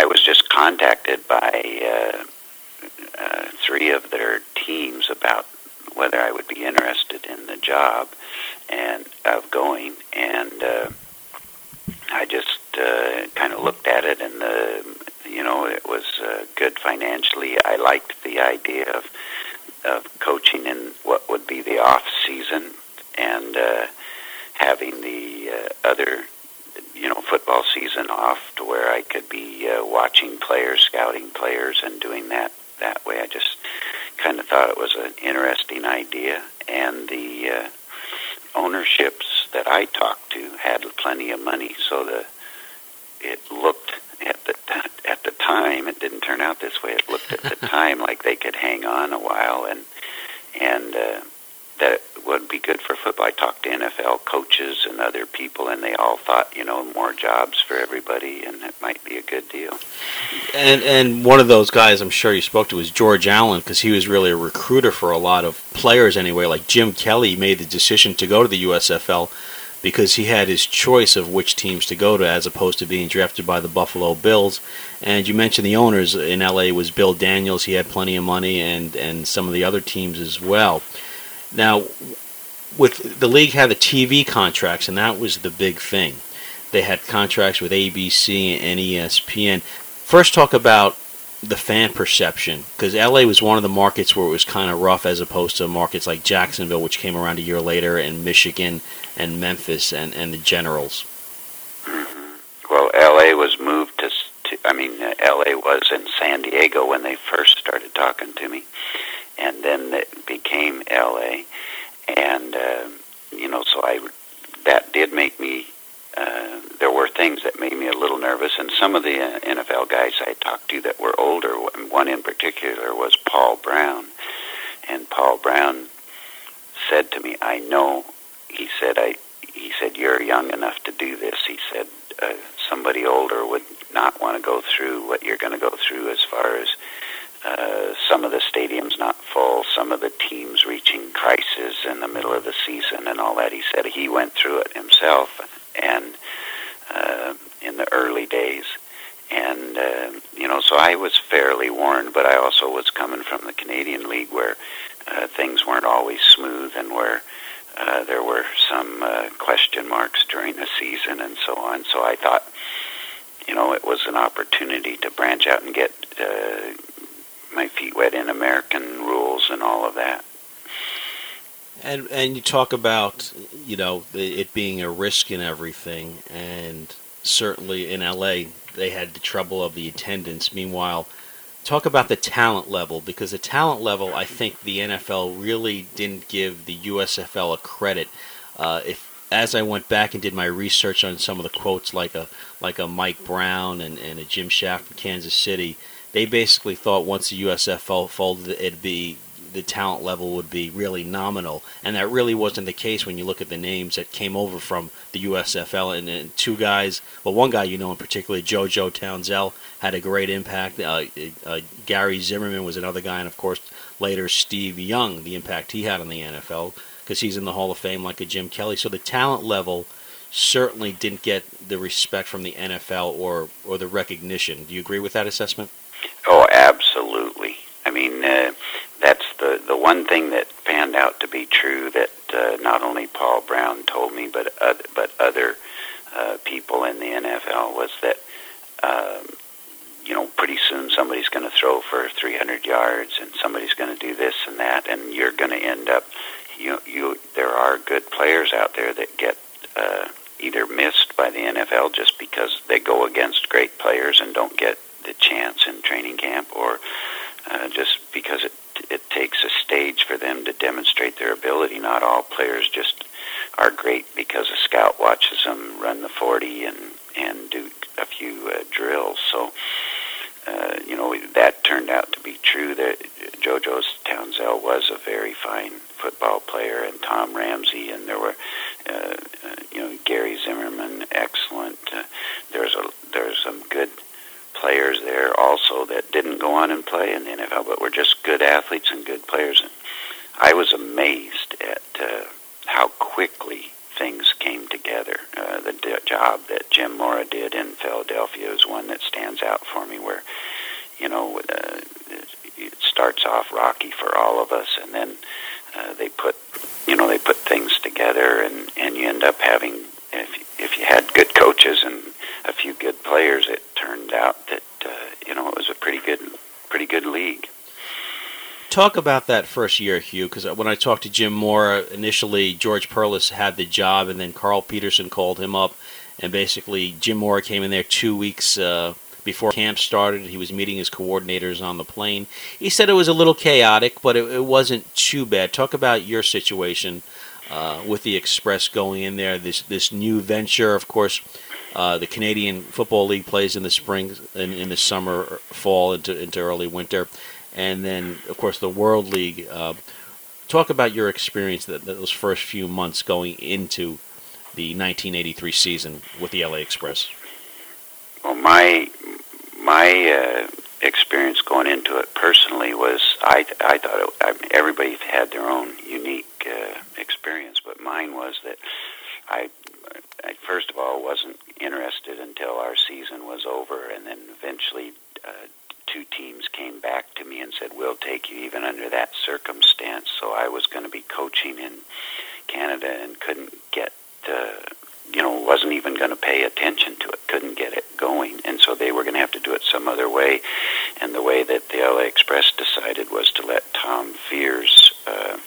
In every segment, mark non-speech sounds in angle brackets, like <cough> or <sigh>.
I was just contacted by uh, uh, three of their teams about whether I would be interested in the job and of going, and uh, I just uh, kind of looked at it, and the you know it was uh, good financially. I liked the idea of of coaching in what would be the off season and uh, having the uh, other you know football season off to where I could be uh, watching players, scouting players, and doing that that way. I just kind of thought it was an interesting idea, and the uh, ownerships that I talked to had plenty of money, so the it looked at the at the time it didn't turn out this way. It looked at the <laughs> time like they could hang on a while and and uh, that would be good for football. I talked to NFL coaches and other people, and they all thought, you know, more jobs for everybody, and it might be a good deal. And and one of those guys I'm sure you spoke to was George Allen because he was really a recruiter for a lot of players anyway. Like Jim Kelly made the decision to go to the USFL because he had his choice of which teams to go to as opposed to being drafted by the Buffalo Bills. And you mentioned the owners in LA was Bill Daniels, he had plenty of money and and some of the other teams as well. Now, with the league had the TV contracts, and that was the big thing. They had contracts with ABC and ESPN. First, talk about the fan perception, because LA was one of the markets where it was kind of rough, as opposed to markets like Jacksonville, which came around a year later, and Michigan and Memphis and, and the Generals. Mm-hmm. Well, LA was moved to, to I mean, LA was in San Diego when they first started talking to me and then it became L.A. And uh, you know, so I that did make me. Uh, there were things that made me a little nervous, and some of the uh, NFL guys I talked to that were older. One in particular was Paul Brown, and Paul Brown said to me, "I know." He said, "I." He said, "You're young enough to do this." He said, uh, "Somebody older would not want to go through what you're going to go through as far as." Some of the stadiums not full, some of the teams reaching crisis in the middle of the season, and all that. He said he went through it himself, and uh, in the early days, and uh, you know, so I was fairly warned. But I also was coming from the Canadian League, where uh, things weren't always smooth, and where uh, there were some uh, question marks during the season, and so on. So I thought, you know, it was an opportunity to branch out and get. Uh, my feet wet in American rules and all of that. And and you talk about you know it being a risk and everything, and certainly in LA they had the trouble of the attendance. Meanwhile, talk about the talent level because the talent level I think the NFL really didn't give the USFL a credit. Uh, if as I went back and did my research on some of the quotes, like a like a Mike Brown and, and a Jim Schaaf from Kansas City, they basically thought once the USFL folded, it'd be the talent level would be really nominal, and that really wasn't the case when you look at the names that came over from the USFL. And, and two guys, well, one guy you know in particular, JoJo Townsell, had a great impact. Uh, uh, Gary Zimmerman was another guy, and of course later Steve Young, the impact he had on the NFL because he's in the Hall of Fame like a Jim Kelly. So the talent level certainly didn't get the respect from the NFL or or the recognition. Do you agree with that assessment? Oh, absolutely. I mean, uh, that's the the one thing that panned out to be true that uh, not only Paul Brown told me, but uh, but other uh, people in the NFL was that um, you know pretty soon somebody's going to throw for 300 yards and somebody's going to do this and that, and you're going to end up you you there are good players out there that get. Uh, either missed by the NFL just because they go against great players and don't get training camp, or uh, just because it it takes a stage for them to demonstrate their ability. Not all players just are great because a scout watches them run the 40 and and do a few uh, drills. So uh, you know that turned out to be true. That JoJo Townsell was a very fine football player, and Tom Ramsey, and there were uh, uh, you know Gary Zimmerman, excellent. Uh, there's a there's some good players there also that didn't go on and play in the NFL, but were just good athletes and good players. And I was amazed at uh, how quickly things came together. Uh, the d- job that Jim Mora did in Philadelphia is one that stands out for me where, you know, uh, it starts off rocky for all of us, and then uh, they put, you know, they put things together, and and you end up having if if you had good coaches and a few good players, it out that uh, you know it was a pretty good pretty good league. Talk about that first year, Hugh, because when I talked to Jim Mora, initially George Perles had the job, and then Carl Peterson called him up, and basically Jim Mora came in there two weeks uh, before camp started. He was meeting his coordinators on the plane. He said it was a little chaotic, but it, it wasn't too bad. Talk about your situation uh, with the Express going in there, this this new venture, of course. Uh, the Canadian Football League plays in the spring, in, in the summer, fall, into into early winter and then of course the World League. Uh, talk about your experience that, that, those first few months going into the 1983 season with the LA Express. Well, my my uh, experience going into it personally was I I thought it, I everybody had their own unique uh, experience, but mine was that I I first of all wasn't interested until our season was over, and then eventually uh, two teams came back to me and said, "We'll take you even under that circumstance." So I was going to be coaching in Canada and couldn't get, uh, you know, wasn't even going to pay attention to it, couldn't get it going, and so they were going to have to do it some other way. And the way that the LA Express decided was to let Tom Fears uh,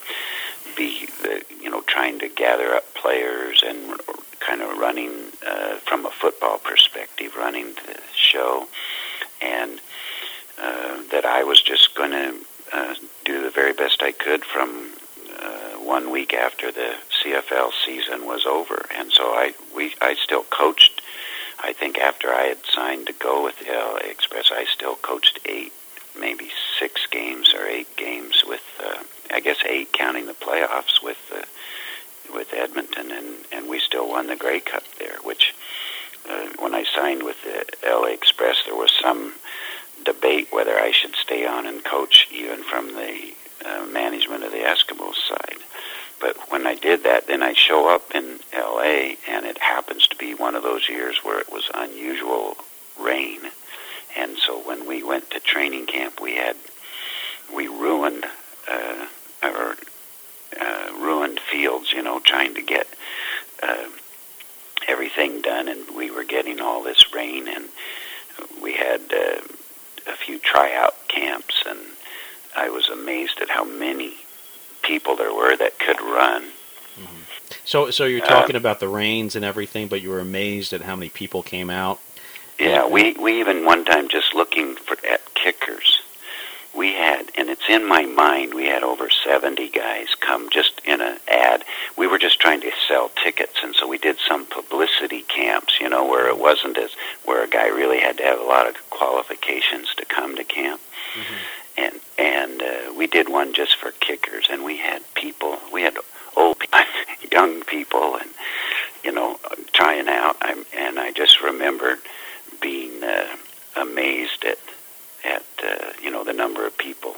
be, the, you know, trying to gather up players and kind of running uh, from a football perspective, running the show, and uh, that I was just going to uh, do the very best I could from uh, one week after the CFL season was over, and so I we I still coached. I think after I had signed to go with the LA Express, I still coached eight, maybe six games or eight games with, uh, I guess eight counting the playoffs with uh, with Edmonton, and and we still won the Grey Cup when I signed with the LA Express, there was some debate whether I should stay on and coach even from the uh, management of the Eskimos side. But when I did that, then I show up in LA, and it happens to be one of those years where it was unusual rain. And so when we went to training camp, we had we ruined uh, our uh, ruined fields, you know, trying to get and we were getting all this rain, and we had uh, a few tryout camps, and I was amazed at how many people there were that could run. Mm-hmm. So, so you're talking uh, about the rains and everything, but you were amazed at how many people came out. Yeah, we we even one time just looking for at kickers we had, and it's in my mind, we had over 70 guys come just in an ad. We were just trying to sell tickets, and so we did some publicity camps, you know, where it wasn't as, where a guy really had to have a lot of qualifications to come to camp. Mm-hmm. And, and uh, we did one just for kickers, and we had people, we had old, <laughs> young people, and, you know, trying out. I'm, and I just remembered being uh, amazed at at uh, you know the number of people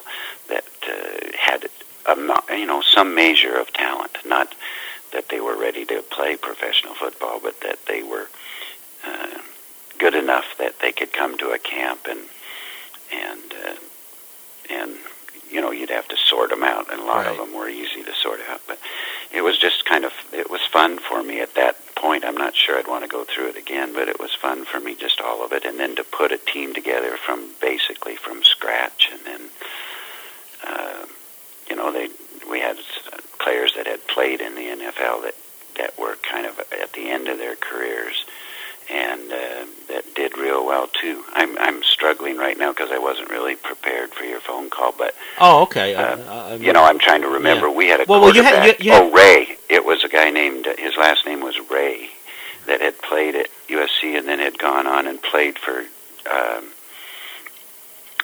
that uh, had a, you know some measure of talent. Not that they were ready to play professional football, but that they were uh, good enough that they could come to a camp and and uh, and you know you'd have to sort them out, and a lot right. of them were easy to sort out. But it was just kind of it was fun for me at that point. I'm not sure I'd want to go through it again, but it was fun for me, just all of it, and then to put a team together from basically from scratch, and then uh, you know they we had players that had played in the NFL that that were kind of at the end of their careers and uh, that did real well too. I'm I'm struggling right now because I wasn't really prepared for your phone call, but oh, okay. Uh, uh, you know, I'm trying to remember. Yeah. We had a well, quarterback. Well, you had, you, you had... Oh, Ray. It was a guy named his last name was Ray that had played at USC and then had gone on and played for, um,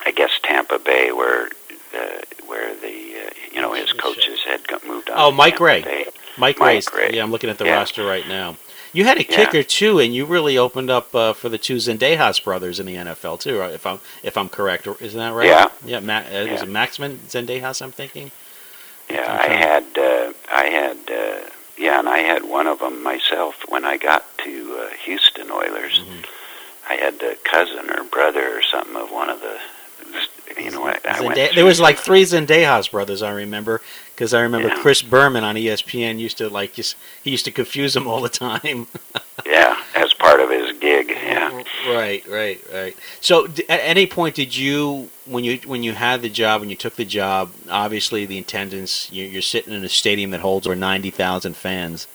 I guess Tampa Bay, where uh, where the uh, you know his coaches had got, moved on. Oh, Mike Ray. Bay. Mike, Mike Ray. Yeah, I'm looking at the yeah. roster right now. You had a kicker too, and you really opened up uh, for the two Zendejas brothers in the NFL too. Right? If I'm if I'm correct, isn't that right? Yeah. Yeah. Ma- uh, yeah. Was it Maxman Zendejas? I'm thinking. Yeah, I had uh, I had uh, yeah, and I had one of them myself when I got to uh, Houston Oilers. Mm-hmm. I had the cousin or brother or something of one of the. You know, I, I Zendaya, there was like three Zendejas brothers. I remember because I remember Yeah. Chris Berman on ESPN used to like just he used to confuse them all the time. <laughs> yeah, as part of his gig. Yeah. Right, right, right. So, d- at any point did you, when you when you had the job, when you took the job, obviously the attendance, you- you're sitting in a stadium that holds over ninety thousand fans,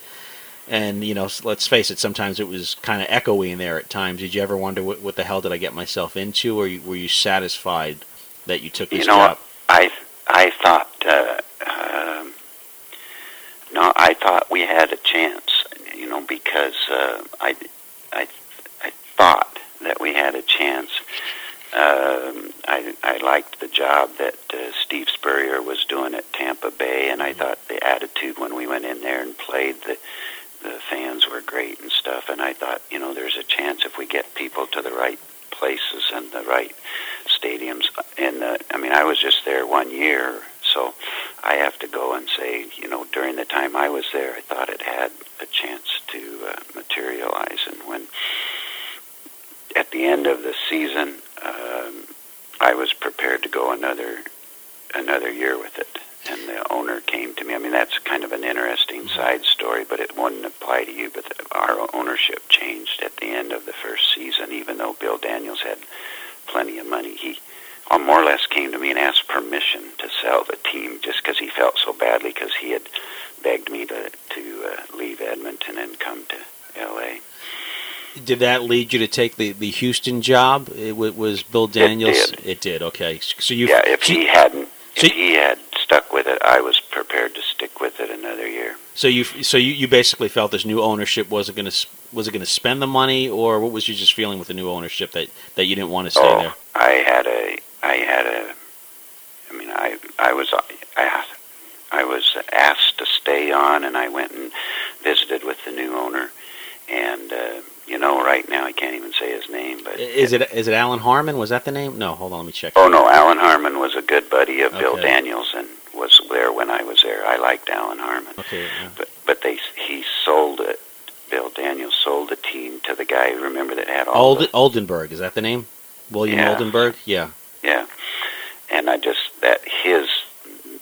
and you know, let's face it, sometimes it was kind of echoey in there at times. Did you ever wonder what, what the hell did I get myself into, or you, were you satisfied that you took this You know job? I I thought uh, um, no, I thought we had a chance. You know, because uh, I I I thought that we had a chance. Um, I I liked the job that uh, Steve Spurrier was doing at Tampa Bay, and I thought the attitude when we went in there and played the the fans were great and stuff. And I thought, you know, there's a chance if we get people to the right places and the right stadiums. And I mean, I was just there one year, so I have to go and say, you know, during the time I was there, I thought it had a chance to uh, materialize. And when at the end of the season, um, I was prepared to go another another year with it. And the owner came to me. I mean, that's kind of an interesting side story, but it wouldn't apply to you. But the, our ownership changed at the end of the first season, even though Bill Daniels had plenty of money. He uh, more or less came to me and asked permission to sell the team just because he felt so badly because he had begged me to to uh, leave Edmonton and come to L.A. Did that lead you to take the, the Houston job? It wa- was Bill Daniels. did. It did. Okay, so you yeah, if so, he hadn't, if he had with it, I was prepared to stick with it another year. So you so you, you basically felt this new ownership wasn't going to was it going to spend the money or what was you just feeling with the new ownership that, that you didn't want to stay oh, there? I had a, I had a, I mean, I, I was, I, I was asked to stay on, and I went and visited with the new owner, and uh, you know, right now I can't even say his name, but Is it is it Alan Harmon? Was that the name? No, hold on, let me check. Oh no, Alan Harmon was a good buddy of Bill Daniels, and was there when I was there. I liked Alan Harmon. Okay. yeah. but but they he sold it. Bill Daniels sold the team to the guy. Remember that had all Old, the Oldenburg is that the name? William Yeah. Oldenburg. Yeah. yeah, and I just that his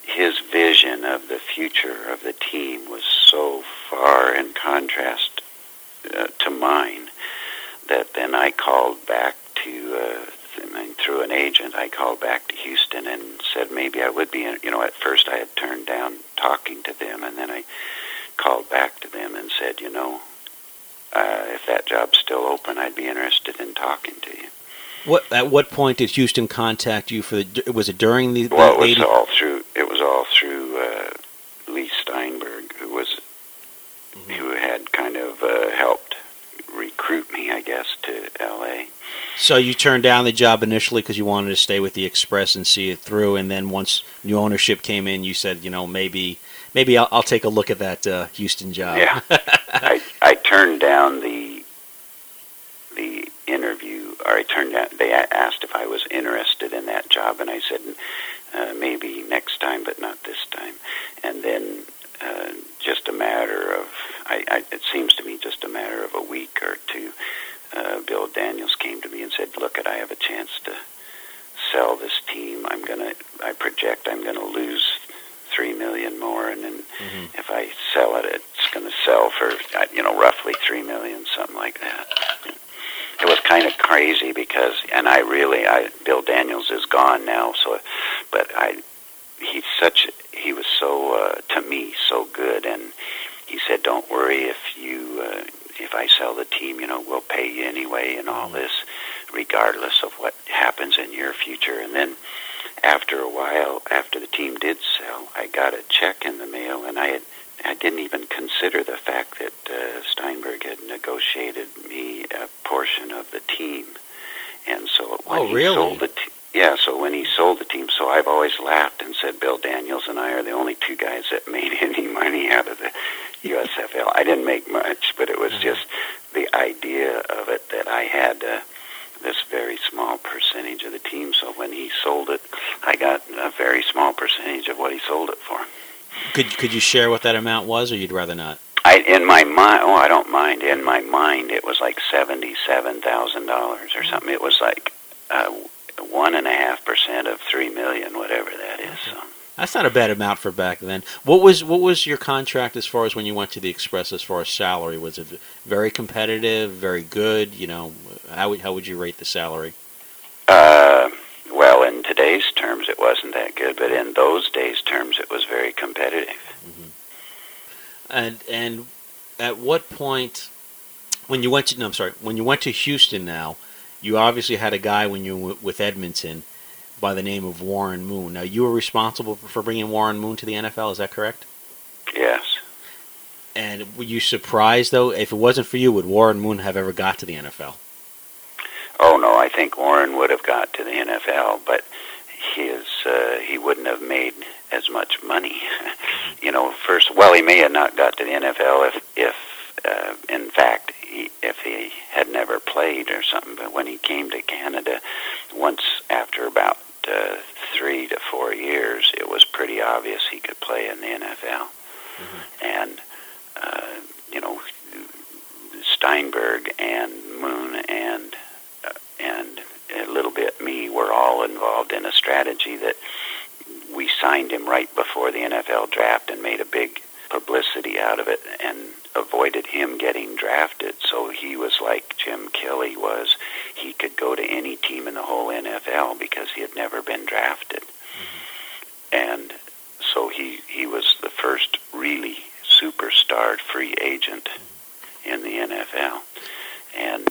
his vision of the future of the team was so far in contrast uh, to mine that then I called back to. Uh, I mean, through an agent, I called back to Houston and said maybe I would be. You know, at first I had turned down talking to them, and then I called back to them and said, you know, uh, if that job's still open, I'd be interested in talking to you. What at what point did Houston contact you for the? Was it during the? the Well, it was 80 all through. It was all through uh, Leigh Steinberg, who was who had kind of uh, helped recruit me, I guess, to L.A. So you turned down the job initially because you wanted to stay with the Express and see it through, and then once new ownership came in, you said, you know, maybe maybe I'll, I'll take a look at that uh, Houston job. Yeah. <laughs> I I turned down the the interview, or I turned down. They asked if I was interested in that job, and I said uh, maybe next time, but not this time. And then uh, just a matter of, I, I, it seems to me, just a matter of a week or two. Uh, Bill Daniels came to me and said, "Look, I have a chance to sell this team. I'm gonna, I project I'm gonna lose three million more, and then Mhm. if I sell it, it's going to sell for uh, you know roughly three million, something like that. It was kind of crazy because, and I really, I Bill Daniels is gone now, so, but I, he's such, he was so uh, to me so good, and he said, "Don't worry if you." Uh, if I sell the team, you know, we'll pay you anyway and all this, regardless of what happens in your future. And then after a while, after the team did sell, I got a check in the mail, and I had I didn't even consider the fact that uh, Steinberg had negotiated me a portion of the team, and so when Oh, he really? sold the te- yeah, so when he sold the team, so I've always laughed and said Bill Daniels and I are the only two guys that made any money out of the USFL. I didn't make much, but it was Mhm. just the idea of it that I had. Uh, this very small percentage of the team. So when he sold it, I got a very small percentage of what he sold it for. Could could you share what that amount was, or you'd rather not? I in my mind. Oh, I don't mind. In my mind, it was like seventy-seven thousand dollars or something. It was like uh, one and a half percent of three million, whatever that is. So. That's not a bad amount for back then. What was what was your contract as far as when you went to the Express as far as salary? Was it very competitive, very good? You know, how would how would you rate the salary? Uh, well, in today's terms, it wasn't that good, but in those days' terms, it was very competitive. Mm-hmm. And and at what point, when you went to no, I'm sorry, when you went to Houston now, you obviously had a guy when you were with Edmonton by the name of Warren Moon. Now, you were responsible for bringing Warren Moon to the NFL. Is that correct? Yes. And were you surprised though? If it wasn't for you, would Warren Moon have ever got to the NFL? Oh no, I think Warren would have got to the NFL, but his uh, he wouldn't have made as much money. <laughs> you know, first, well, he may have not got to the NFL if if uh, in fact he, if he had never played or something. But when he came to Canada, once after about uh, three to four years, it was pretty obvious he could play in the NFL. Mm-hmm. And uh, you know, Steinberg and Moon and uh, and a little bit me were all involved in a strategy that we signed him right before the NFL draft and made a big publicity out of it and avoided him getting drafted. So he was like Jim Kelly was. He could go to any team in the whole NFL because he had never been drafted. Mm-hmm. And so he he was the first really superstar free agent in the NFL. And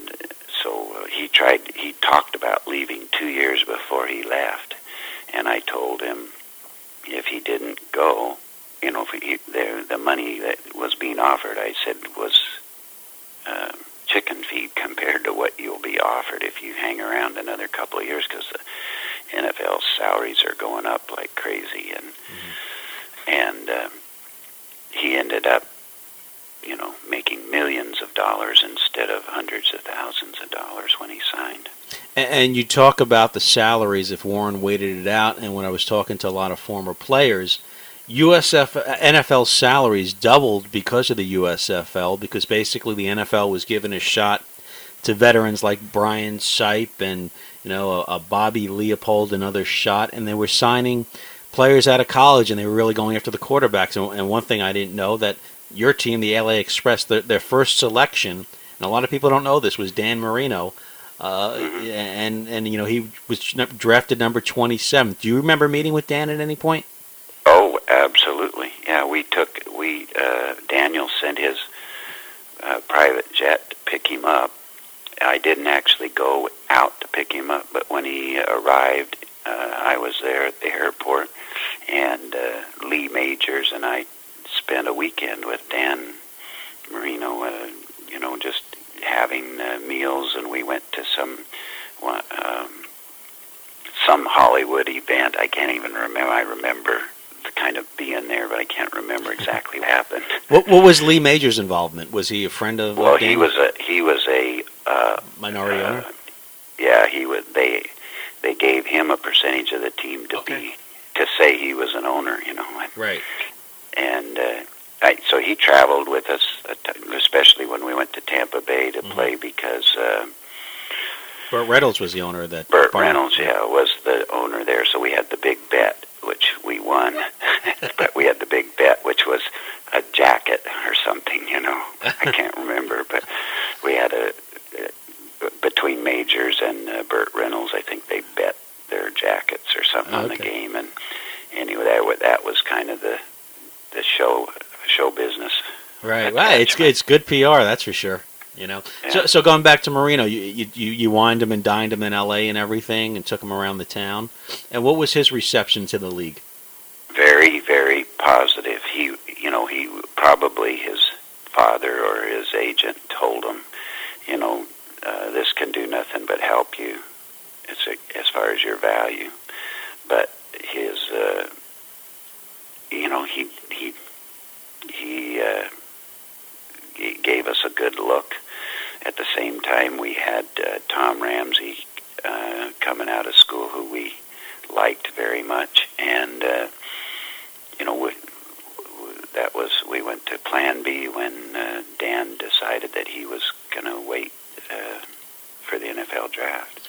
so uh, he tried he talked about leaving 2 years before he left. And I told him if he didn't go, you know, he, the the money that was being offered, I said was uh, chicken feed <laughs> compared to what you'll be offered if you hang around another couple of years, because the NFL salaries are going up like crazy, and mm-hmm. and uh, he ended up, you know, making millions of dollars instead of hundreds of thousands of dollars when he signed. And you talk about the salaries if Warren waited it out, and when I was talking to a lot of former players USF NFL salaries doubled because of the USFL because basically the NFL was given a shot to veterans like Brian Sipe and you know a, a Bobby Leopold another shot and they were signing players out of college and they were really going after the quarterbacks and, and one thing I didn't know that your team the LA Express their, their first selection and a lot of people don't know this was Dan Marino uh, and and you know he was drafted number 27 do you remember meeting with Dan at any point Oh, absolutely. Yeah, we took we uh, Daniel sent his uh, private jet to pick him up. I didn't actually go out to pick him up, but when he arrived, uh, I was there at the airport, and uh, Lee Majors and I spent a weekend with Dan Marino. Uh, you know, just having uh, meals, and we went to some. Um, some Hollywood event. I can't even remember. I remember the kind of being there, but I can't remember <laughs> exactly what happened. What, what was Lee Major's involvement? Was he a friend of? Well, he was a he was a uh, minority uh, owner. Yeah, he was. They they gave him a percentage of the team to okay. be to say he was an owner. You know, right? And uh, I, so he traveled with us, especially when we went to Tampa Bay to mm-hmm. play because. Uh, Burt Reynolds was the owner of that. Burt Reynolds, yeah, was the owner there. So we had the big bet which we won. <laughs> but we had the big bet, which was a jacket or something, you know. I <laughs> can't remember, but we had a, a between Majors and uh, Burt Reynolds. I think they bet their jackets or something okay. on the game, and anyway, that that was kind of the the show show business. Right, right. It's it's good PR, that's for sure. You know, yeah. so so going back to Marino, you, you you wined him and dined him in L.A. and everything, and took him around the town. And what was his reception to the league? Very, very positive. He, you know, he probably his father or his agent told him, you know, uh, this can do nothing but help you, as as far as your value. But his, uh, you know, he. Uh, gave us a good look at the same time, we had uh, Tom Ramsey uh, coming out of school, who we liked very much, and uh, you know, we, that was we went to Plan B when uh, Dan decided that he was going to wait uh, for the NFL draft.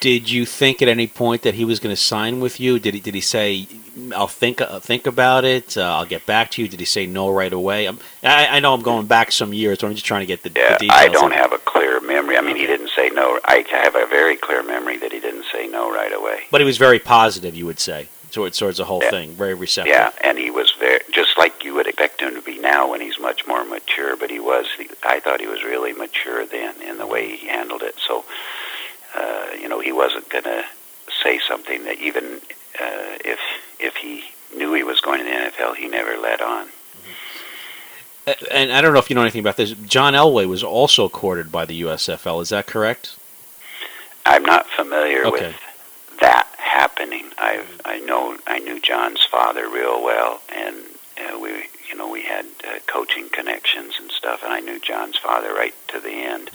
Did you think at any point that he was going to sign with you? Did he did he say, "I'll think uh, think about it. Uh, I'll get back to you"? Did he say no right away? I'm, I, I know I'm going back some years, so I'm just trying to get the, Yeah, the details. I don't have a clear memory. I mean, he didn't say no. I have a very clear memory that he didn't say no right away. But he was very positive, you would say, towards towards the whole Yeah. thing. Very receptive. Yeah, and he was very just like you would expect him to be now when he's much more mature. But he was. I thought he was really mature then in the way he handled it. So, uh, you know, he wasn't going to say something that even uh, if if he knew he was going to the NFL, he never let on. Uh, And I don't know if you know anything about this. John Elway was also courted by the USFL. Is that correct? I'm not familiar Okay. with that happening. I I know I knew John's father real well, and uh, we you know we had uh, coaching connections and stuff, and I knew John's father right to the end.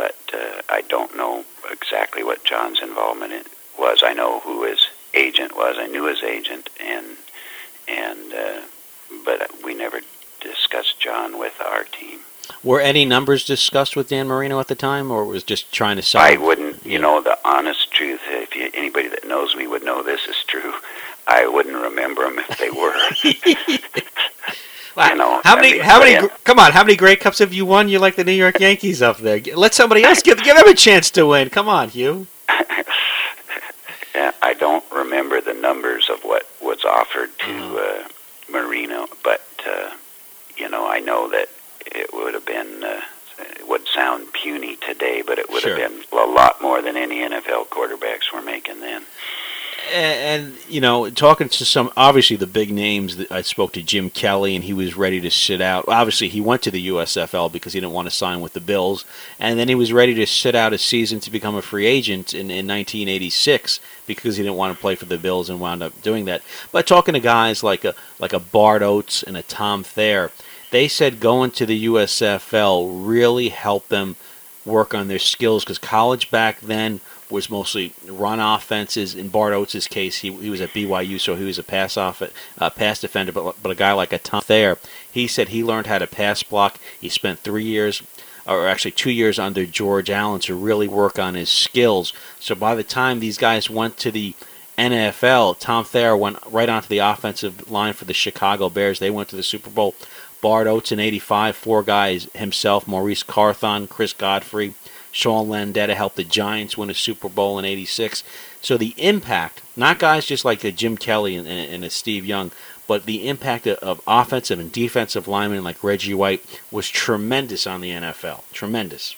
But uh, I don't know exactly what John's involvement in, was. I know who his agent was. I knew his agent, and and uh, but we never discussed John with our team. Were any numbers discussed with Dan Marino at the time, or was just trying to sell? I wouldn't, you Yeah. know, the honest truth. If you, anybody that knows me would know this is true. I wouldn't remember them if they were. you know, how many? how many? yeah. Come on, how many Grey Cups have you won? You're like the New York Yankees up there. Let somebody else give give them a chance to win. Come on, Hugh. <laughs> I don't remember the numbers of what was offered to Uh-huh. uh, Marino, but uh, you know, I know that it would have been. Uh, it would sound puny today, but it would Sure. have been a lot more than any NFL quarterbacks were making then. And you know, talking to some obviously the big names. I spoke to Jim Kelly, and he was ready to sit out. Obviously, he went to the USFL because he didn't want to sign with the Bills, and then he was ready to sit out a season to become a free agent in, in 1986 because he didn't want to play for the Bills and wound up doing that. But talking to guys like a like a Bart Oates and a Tom Thayer, they said going to the USFL really helped them work on their skills because college back then was mostly run offenses. In Bart Oates' case, he, he was at BYU, so he was a pass off uh, pass defender. But but a guy like a Tom Thayer, he said he learned how to pass block. He spent three years, or actually two years under George Allen to really work on his skills. So by the time these guys went to the NFL, Tom Thayer went right onto the offensive line for the Chicago Bears. They went to the Super Bowl. Bart Oates in '85, four guys himself: Maurice Carthon, Chris Godfrey, Sean Landeta helped the Giants win a Super Bowl in '86. So the impact, not guys just like a Jim Kelly and, and, a Steve Young, but the impact of, of offensive and defensive linemen like Reggie White was tremendous on the NFL. Tremendous.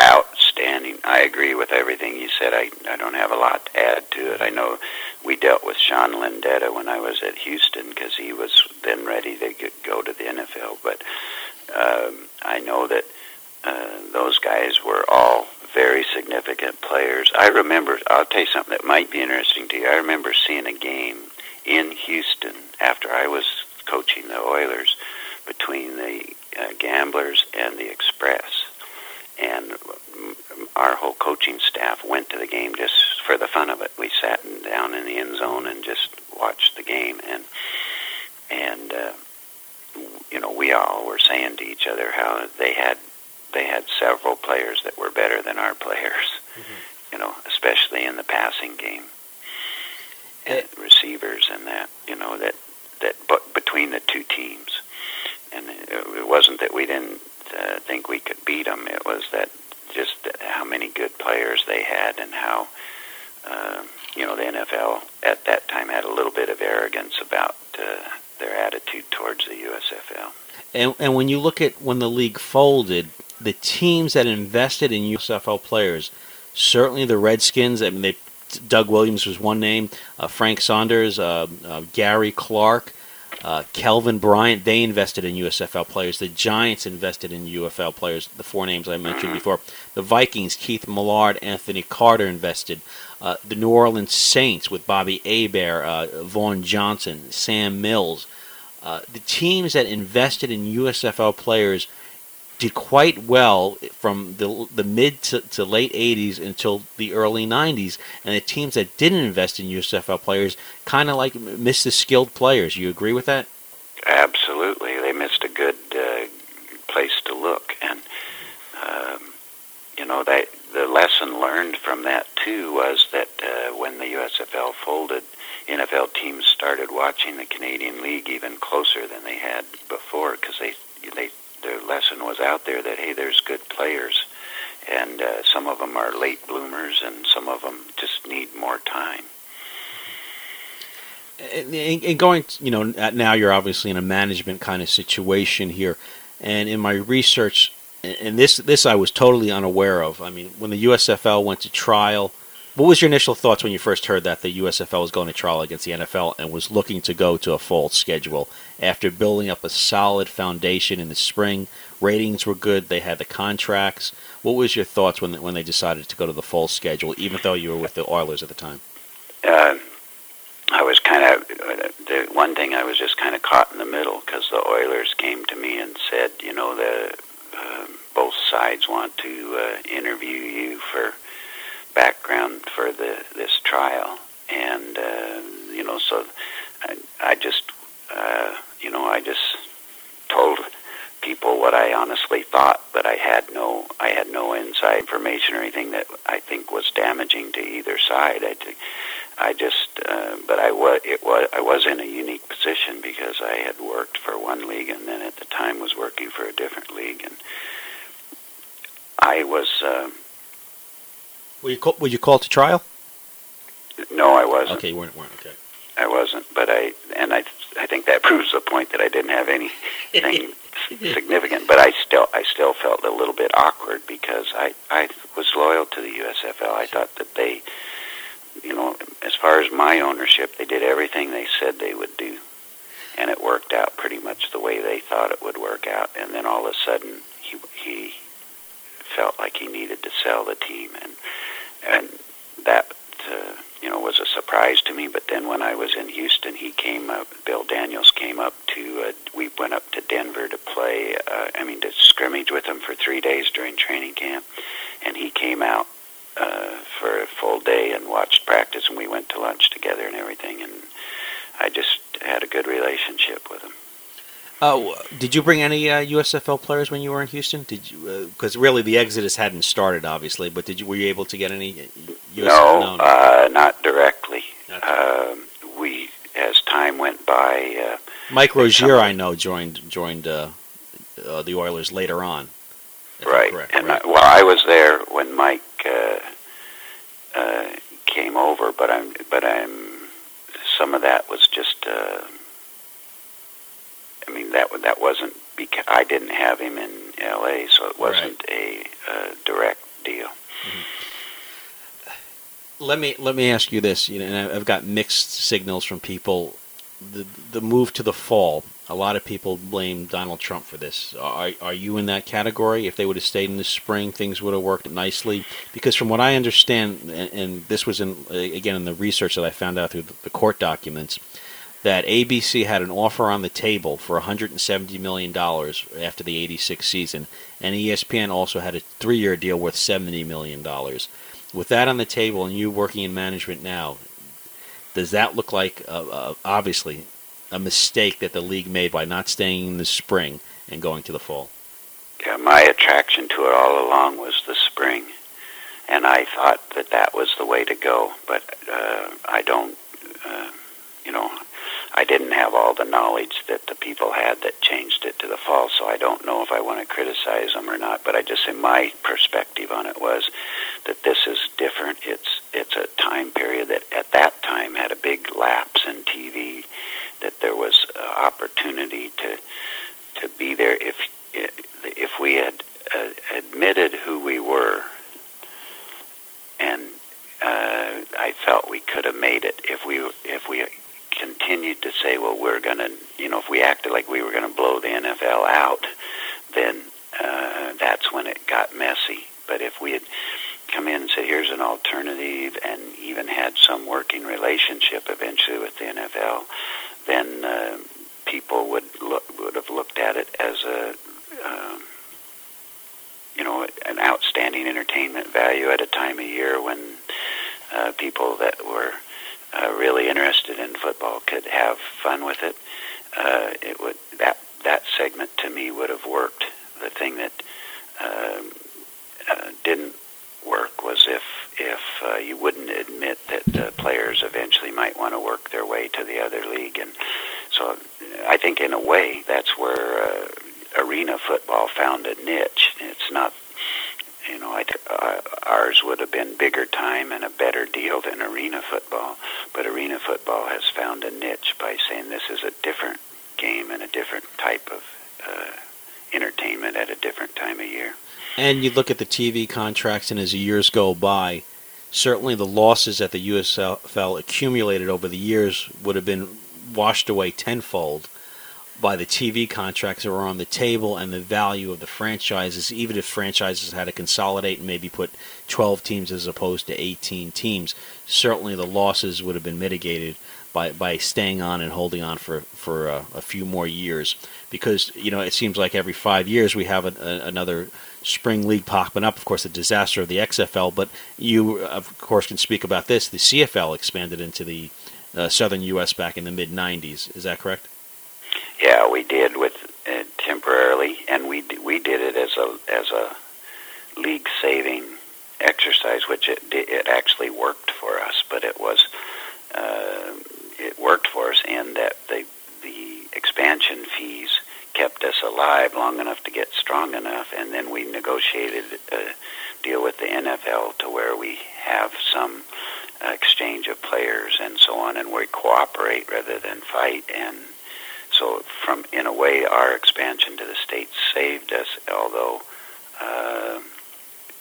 Outstanding. I agree with everything you said. I, I don't have a lot to add to it. I know we dealt with Sean Landeta when I was at Houston because he was then ready to go to the NFL. But um, I know that those guys were all very significant players. I remember, I'll tell you something that might be interesting to you. I remember seeing a game in Houston after I was coaching the Oilers between the uh, Gamblers and the Express and our whole coaching staff went to the game just for the fun of it. We sat down in the end zone and just watched the game, and and uh, you know we all were saying to each other how they had they had several players that were better than our <laughs> players. You know, especially in the passing game, and receivers and that. You know that that but between the two teams, and it, it wasn't that we didn't uh, think we could beat them. It was that just that how many good players they had and how uh, you know the NFL at that time had a little bit of arrogance about uh, their attitude towards the USFL. And, and when you look at when the league folded, the teams that invested in USFL players, certainly the Redskins. I mean, they, Doug Williams was one name. Uh, Frank Saunders, uh, uh, Gary Clark, uh, Kelvin Bryant. They invested in USFL players. The Giants invested in UFL players. The four names I mentioned before. The Vikings, Keith Millard, Anthony Carter invested. Uh, the New Orleans Saints with Bobby Hebert, uh, Vaughn Johnson, Sam Mills. Uh, the teams that invested in USFL players did quite well from the the mid to, to late 80s until the early 90s, and the teams that didn't invest in USFL players kind of like missed the skilled players. You agree with that? absolutely. They missed a good uh, place to look, and um, you know that the lesson learned from that too was that uh, when the USFL folded, NFL teams started watching the Canadian League even closer than they had before because they they their lesson was out there that hey, there's good players, and uh, some of them are late bloomers, and some of them just need more time. And, and going, you know, now you're obviously in a management kind of situation here, and in my research, and this this I was totally unaware of. I mean, when the USFL went to trial, what was your initial thoughts when you first heard that the USFL was going to trial against the NFL and was looking to go to a fall schedule after building up a solid foundation in the spring? Ratings were good. They had the contracts. What was your thoughts when when they decided to go to the fall schedule, even though you were with the Oilers at the time? Uh, I was kind of the one thing I was just kind of caught in the middle because the Oilers came to me and said, you know, the uh, both sides want to uh, interview you for background for the this trial, and uh, you know, so I, I just, uh, you know, I just told people what I honestly thought, but I had no, I had no inside information or anything that I think was damaging to either side. I I just, uh, but I was, it was, I was in a unique position because I had worked for one league and then at the time was working for a different league, and I was. Uh, were you call, were you called to trial? No, I wasn't. Okay, you weren't. weren't okay. I wasn't, but I and I I think that <laughs> proves the point that I didn't have anything <laughs> significant. But I still I still felt a little bit awkward because I I was loyal to the USFL. I thought that they you know, as far as my ownership, they did everything they said they would do, and it worked out pretty much the way they thought it would work out. And then all of a sudden, he he felt like he needed to sell the team, and and that uh, you know was a surprise to me. But then when I was in Houston, he came up. Bill Daniels came up to. Uh, we went up to Denver to play. Uh, I mean, to scrimmage with him for three days during training camp, and he came out uh, for a full day and watched practice, and we went to lunch together and everything. And I just had a good relationship with him. Uh, did you bring any uh, USFL players when you were in Houston? Did you? Because uh, really, the exodus hadn't started, obviously. But did you? Were you able to get any? USFL? No, no, uh, not directly. Um, we, as time went by, uh, Mike Rozier, I know, joined joined uh, the Oilers later on. Right, correct, and right? I, well, I was there when Mike came over, but I'm but I'm some of that was just. That that wasn't because I didn't have him in L.A., so it wasn't right. a, a direct deal. Mm-hmm. Let me let me ask you this. You know, and I've got mixed signals from people. The the move to the fall a lot of people blame Donald Trump for this. Are, are you in that category? If they would have stayed in the spring, things would have worked nicely. Because from what I understand, and, and this was in again in the research that I found out through the court documents, that ABC had an offer on the table for 170 million dollars after the '86 season, and ESPN also had a three-year deal worth 70 million dollars. With that on the table, and you working in management now, does that look like uh, uh, obviously a mistake that the league made by not staying in the spring and going to the fall? Yeah, my attraction to it all along was the spring, and I thought that that was the way to go. But uh, I don't, uh, you know, I didn't have all the knowledge that the people had that changed it to the fall. So I don't know if I want to criticize them or not. But I just, in my perspective on it, was that this is different. It's it's a time period that at that time had a big lapse in TV that there was uh, opportunity to to be there if if we had uh, admitted who we were and uh, I felt we could have made it if we if we continued to say well we're going to you know if we acted like we were going to blow the NFL out then uh, that's when it got messy. But if we had come in and said here's an alternative and even had some working relationship eventually with the NFL then uh, people would look, would have looked at it as a um, you know an outstanding entertainment value at a time of year when uh, people that were uh, really interested in football could have fun with it. uh, it would that that segment to me would have worked. The thing that um, uh, didn't work was if if uh, you wouldn't admit that uh, players eventually might want to work their way to the other league, and so I think in a way that's where uh, arena football found a niche. It's not, you know, uh, ours would have been bigger time and a better deal than arena football, but arena football has found a niche by saying this is a different game and a different type of uh, entertainment at a different time of year. And you look at the TV contracts, and as the years go by, certainly the losses that the USFL accumulated over the years would have been washed away tenfold by the TV contracts that were on the table and the value of the franchises, even if franchises had to consolidate and maybe put 12 teams as opposed to 18 teams. Certainly the losses would have been mitigated by, by staying on and holding on for, for uh, a few more years. Because, you know, it seems like every five years we have a, a, another spring league popping up. Of course, the disaster of the XFL, but you, of course, can speak about this. The CFL expanded into the uh, southern U.S. back in the mid '90s. Is that correct? Yeah, we did with uh, temporarily, and we we did it as a as a league saving exercise, which it it actually worked for us. But it was uh, it worked for us in that the the expansion fees kept us alive long enough to get strong enough, and then we negotiated a deal with the NFL to where we have some exchange of players and so on, and we cooperate rather than fight. And so, from in a way, our expansion to the states saved us, although uh,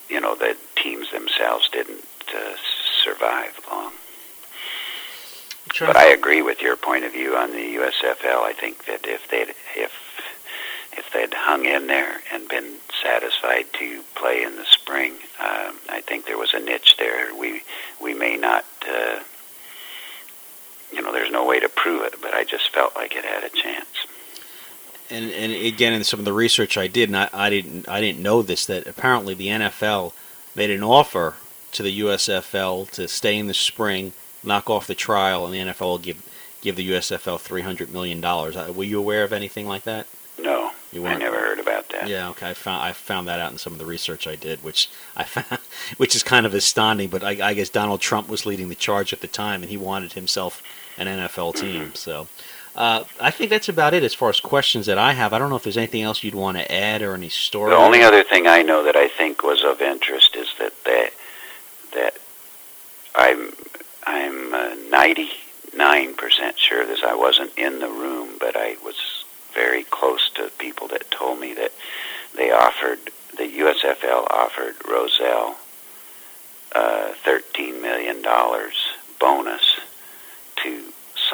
you know the teams themselves didn't uh, survive long. But I agree with your point of view on the USFL. I think that if they if if they'd hung in there and been satisfied to play in the spring, um, I think there was a niche there. We we may not, uh, you know, there's no way to prove it, but I just felt like it had a chance. And and again, in some of the research I did, and I, I didn't I didn't know this that apparently the NFL made an offer to the USFL to stay in the spring, knock off the trial, and the NFL will give give the USFL three hundred million dollars. Were you aware of anything like that? No, you I never heard about that. Yeah, okay. I found I found that out in some of the research I did, which I found, <laughs> which is kind of astounding. But I, I guess Donald Trump was leading the charge at the time, and he wanted himself an NFL team. Mm-hmm. So. Uh, I think that's about it as far as questions that I have. I don't know if there's anything else you'd want to add or any story. The only other thing I know that I think was of interest is that that, that I'm I'm uh, ninety nine percent sure this. I wasn't in the room, but I was very close to people that told me that they offered the USFL offered Rozelle uh, thirteen million dollars bonus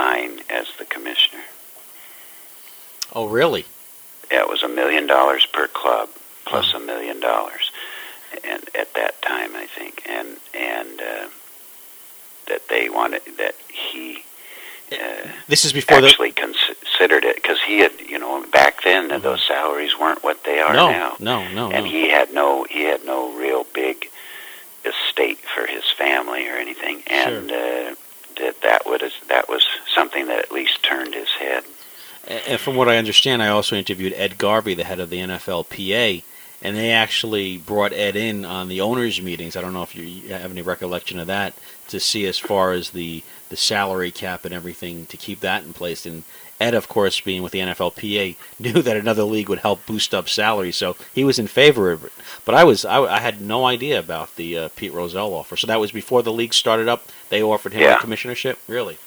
sign as the commissioner. Oh, really? Yeah, it was a million dollars per club plus a million dollars, and at that time, I think, and and uh, that they wanted that he uh, this is before actually the... considered it because he had, you know, back then mm-hmm. those salaries weren't what they are no, now. No, no, and no. he had no, he had no real big estate for his family or anything, and sure. uh, that that was that was something that at least turned his head. And from what I understand, I also interviewed Ed Garvey, the head of the NFLPA, and they actually brought Ed in on the owners' meetings. I don't know if you have any recollection of that to see as far as the the salary cap and everything to keep that in place. And Ed, of course, being with the NFLPA, <laughs> knew that another league would help boost up salaries, so he was in favor of it. But I was I, I had no idea about the uh, Pete Rozelle offer. So that was before the league started up. They offered him yeah. a commissionership, really.